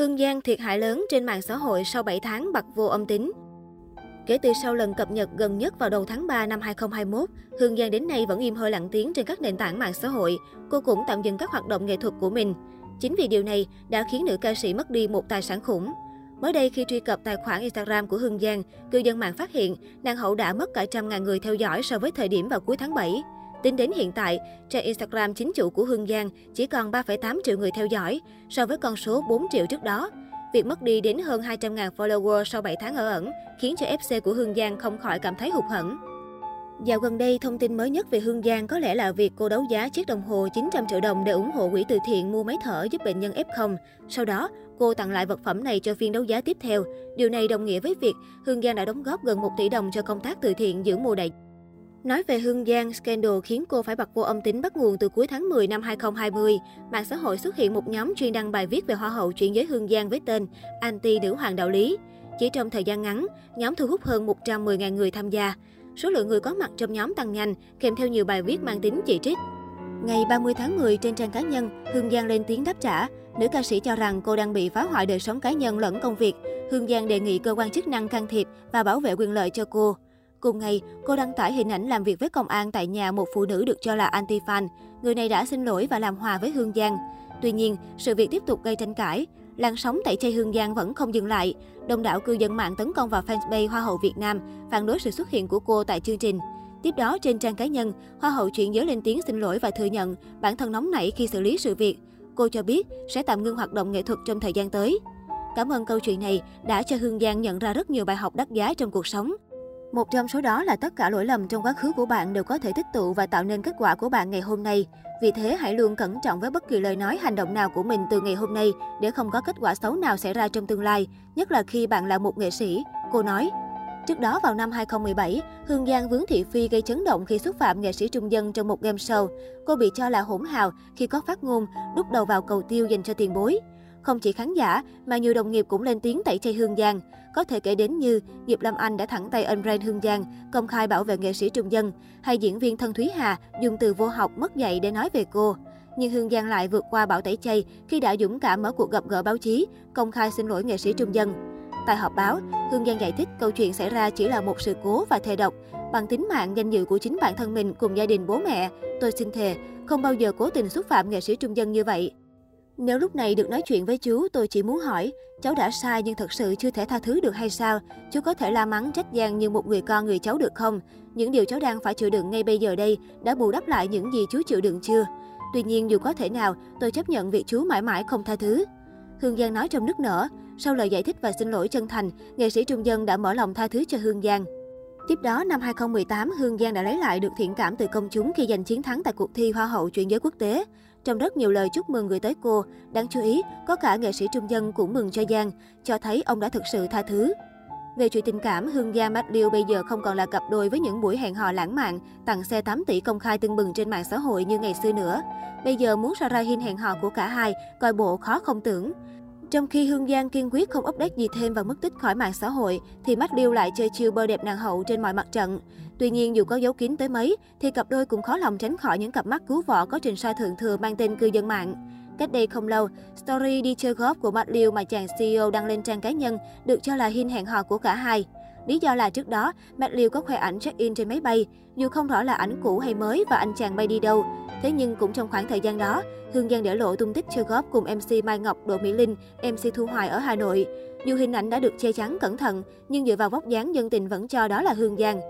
Hương Giang thiệt hại lớn trên mạng xã hội sau 7 tháng bật vô âm tính. Kể từ sau lần cập nhật gần nhất vào đầu tháng 3 năm 2021, Hương Giang đến nay vẫn im hơi lặng tiếng trên các nền tảng mạng xã hội. Cô cũng tạm dừng các hoạt động nghệ thuật của mình. Chính vì điều này đã khiến nữ ca sĩ mất đi một tài sản khủng. Mới đây khi truy cập tài khoản Instagram của Hương Giang, cư dân mạng phát hiện nàng hậu đã mất cả trăm ngàn người theo dõi so với thời điểm vào cuối tháng 7. Tính đến hiện tại, trang Instagram chính chủ của Hương Giang chỉ còn 3,8 triệu người theo dõi, so với con số 4 triệu trước đó. Việc mất đi đến hơn 200.000 follower sau 7 tháng ở ẩn khiến cho FC của Hương Giang không khỏi cảm thấy hụt hẫng. Dạo gần đây, thông tin mới nhất về Hương Giang có lẽ là việc cô đấu giá chiếc đồng hồ 900 triệu đồng để ủng hộ quỹ từ thiện mua máy thở giúp bệnh nhân F0. Sau đó, cô tặng lại vật phẩm này cho phiên đấu giá tiếp theo. Điều này đồng nghĩa với việc Hương Giang đã đóng góp gần 1 tỷ đồng cho công tác từ thiện giữa mùa đại Nói về Hương Giang, scandal khiến cô phải bật vô âm tính bắt nguồn từ cuối tháng 10 năm 2020. Mạng xã hội xuất hiện một nhóm chuyên đăng bài viết về Hoa hậu chuyển giới Hương Giang với tên Anti Nữ Hoàng Đạo Lý. Chỉ trong thời gian ngắn, nhóm thu hút hơn 110.000 người tham gia. Số lượng người có mặt trong nhóm tăng nhanh, kèm theo nhiều bài viết mang tính chỉ trích. Ngày 30 tháng 10 trên trang cá nhân, Hương Giang lên tiếng đáp trả. Nữ ca sĩ cho rằng cô đang bị phá hoại đời sống cá nhân lẫn công việc. Hương Giang đề nghị cơ quan chức năng can thiệp và bảo vệ quyền lợi cho cô. Cùng ngày, cô đăng tải hình ảnh làm việc với công an tại nhà một phụ nữ được cho là anti-fan. Người này đã xin lỗi và làm hòa với Hương Giang. Tuy nhiên, sự việc tiếp tục gây tranh cãi. Làn sóng tẩy chay Hương Giang vẫn không dừng lại. Đông đảo cư dân mạng tấn công vào fanpage Hoa hậu Việt Nam, phản đối sự xuất hiện của cô tại chương trình. Tiếp đó, trên trang cá nhân, Hoa hậu chuyển giới lên tiếng xin lỗi và thừa nhận bản thân nóng nảy khi xử lý sự việc. Cô cho biết sẽ tạm ngưng hoạt động nghệ thuật trong thời gian tới. Cảm ơn câu chuyện này đã cho Hương Giang nhận ra rất nhiều bài học đắt giá trong cuộc sống. Một trong số đó là tất cả lỗi lầm trong quá khứ của bạn đều có thể tích tụ và tạo nên kết quả của bạn ngày hôm nay. Vì thế, hãy luôn cẩn trọng với bất kỳ lời nói hành động nào của mình từ ngày hôm nay để không có kết quả xấu nào xảy ra trong tương lai, nhất là khi bạn là một nghệ sĩ. Cô nói. Trước đó vào năm 2017, Hương Giang vướng thị phi gây chấn động khi xúc phạm nghệ sĩ trung dân trong một game show. Cô bị cho là hỗn hào khi có phát ngôn đút đầu vào cầu tiêu dành cho tiền bối. Không chỉ khán giả, mà nhiều đồng nghiệp cũng lên tiếng tẩy chay Hương Giang. Có thể kể đến như Diệp Lâm Anh đã thẳng tay ân brand Hương Giang, công khai bảo vệ nghệ sĩ trung dân, hay diễn viên Thân Thúy Hà dùng từ vô học mất dạy để nói về cô. Nhưng Hương Giang lại vượt qua bảo tẩy chay khi đã dũng cảm mở cuộc gặp gỡ báo chí, công khai xin lỗi nghệ sĩ trung dân. Tại họp báo, Hương Giang giải thích câu chuyện xảy ra chỉ là một sự cố và thề độc. Bằng tính mạng, danh dự của chính bản thân mình cùng gia đình bố mẹ, tôi xin thề, không bao giờ cố tình xúc phạm nghệ sĩ trung dân như vậy. Nếu lúc này được nói chuyện với chú, tôi chỉ muốn hỏi, cháu đã sai nhưng thật sự chưa thể tha thứ được hay sao? Chú có thể la mắng trách giang như một người con người cháu được không? Những điều cháu đang phải chịu đựng ngay bây giờ đây đã bù đắp lại những gì chú chịu đựng chưa? Tuy nhiên dù có thể nào, tôi chấp nhận việc chú mãi mãi không tha thứ. Hương Giang nói trong nức nở. Sau lời giải thích và xin lỗi chân thành, nghệ sĩ Trung Dân đã mở lòng tha thứ cho Hương Giang. Tiếp đó, năm 2018, Hương Giang đã lấy lại được thiện cảm từ công chúng khi giành chiến thắng tại cuộc thi Hoa hậu chuyển giới quốc tế. Trong rất nhiều lời chúc mừng gửi tới cô, đáng chú ý, có cả nghệ sĩ trung dân cũng mừng cho Giang, cho thấy ông đã thực sự tha thứ. Về chuyện tình cảm, Hương Giang Bách Liêu bây giờ không còn là cặp đôi với những buổi hẹn hò lãng mạn, tặng xe 8 tỷ công khai tưng bừng trên mạng xã hội như ngày xưa nữa. Bây giờ muốn Sarah Hin hẹn hò của cả hai, coi bộ khó không tưởng. Trong khi Hương Giang kiên quyết không update gì thêm và mất tích khỏi mạng xã hội, thì Mắt Liu lại chơi chiêu bơ đẹp nàng hậu trên mọi mặt trận. Tuy nhiên, dù có giấu kín tới mấy, thì cặp đôi cũng khó lòng tránh khỏi những cặp mắt cứu võ có trình soi thượng thừa mang tên cư dân mạng. Cách đây không lâu, story đi chơi golf của Mắt Liu mà chàng CEO đăng lên trang cá nhân được cho là hin hẹn hò của cả hai. Lý do là trước đó, Matt Liu có khoe ảnh check-in trên máy bay, dù không rõ là ảnh cũ hay mới và anh chàng bay đi đâu. Thế nhưng cũng trong khoảng thời gian đó, Hương Giang để lộ tung tích chơi góp cùng MC Mai Ngọc, Đỗ Mỹ Linh, MC Thu Hoài ở Hà Nội. Dù hình ảnh đã được che chắn cẩn thận, nhưng dựa vào vóc dáng dân tình vẫn cho đó là Hương Giang.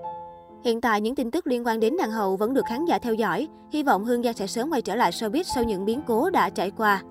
Hiện tại, những tin tức liên quan đến nàng hậu vẫn được khán giả theo dõi. Hy vọng Hương Giang sẽ sớm quay trở lại showbiz sau những biến cố đã trải qua.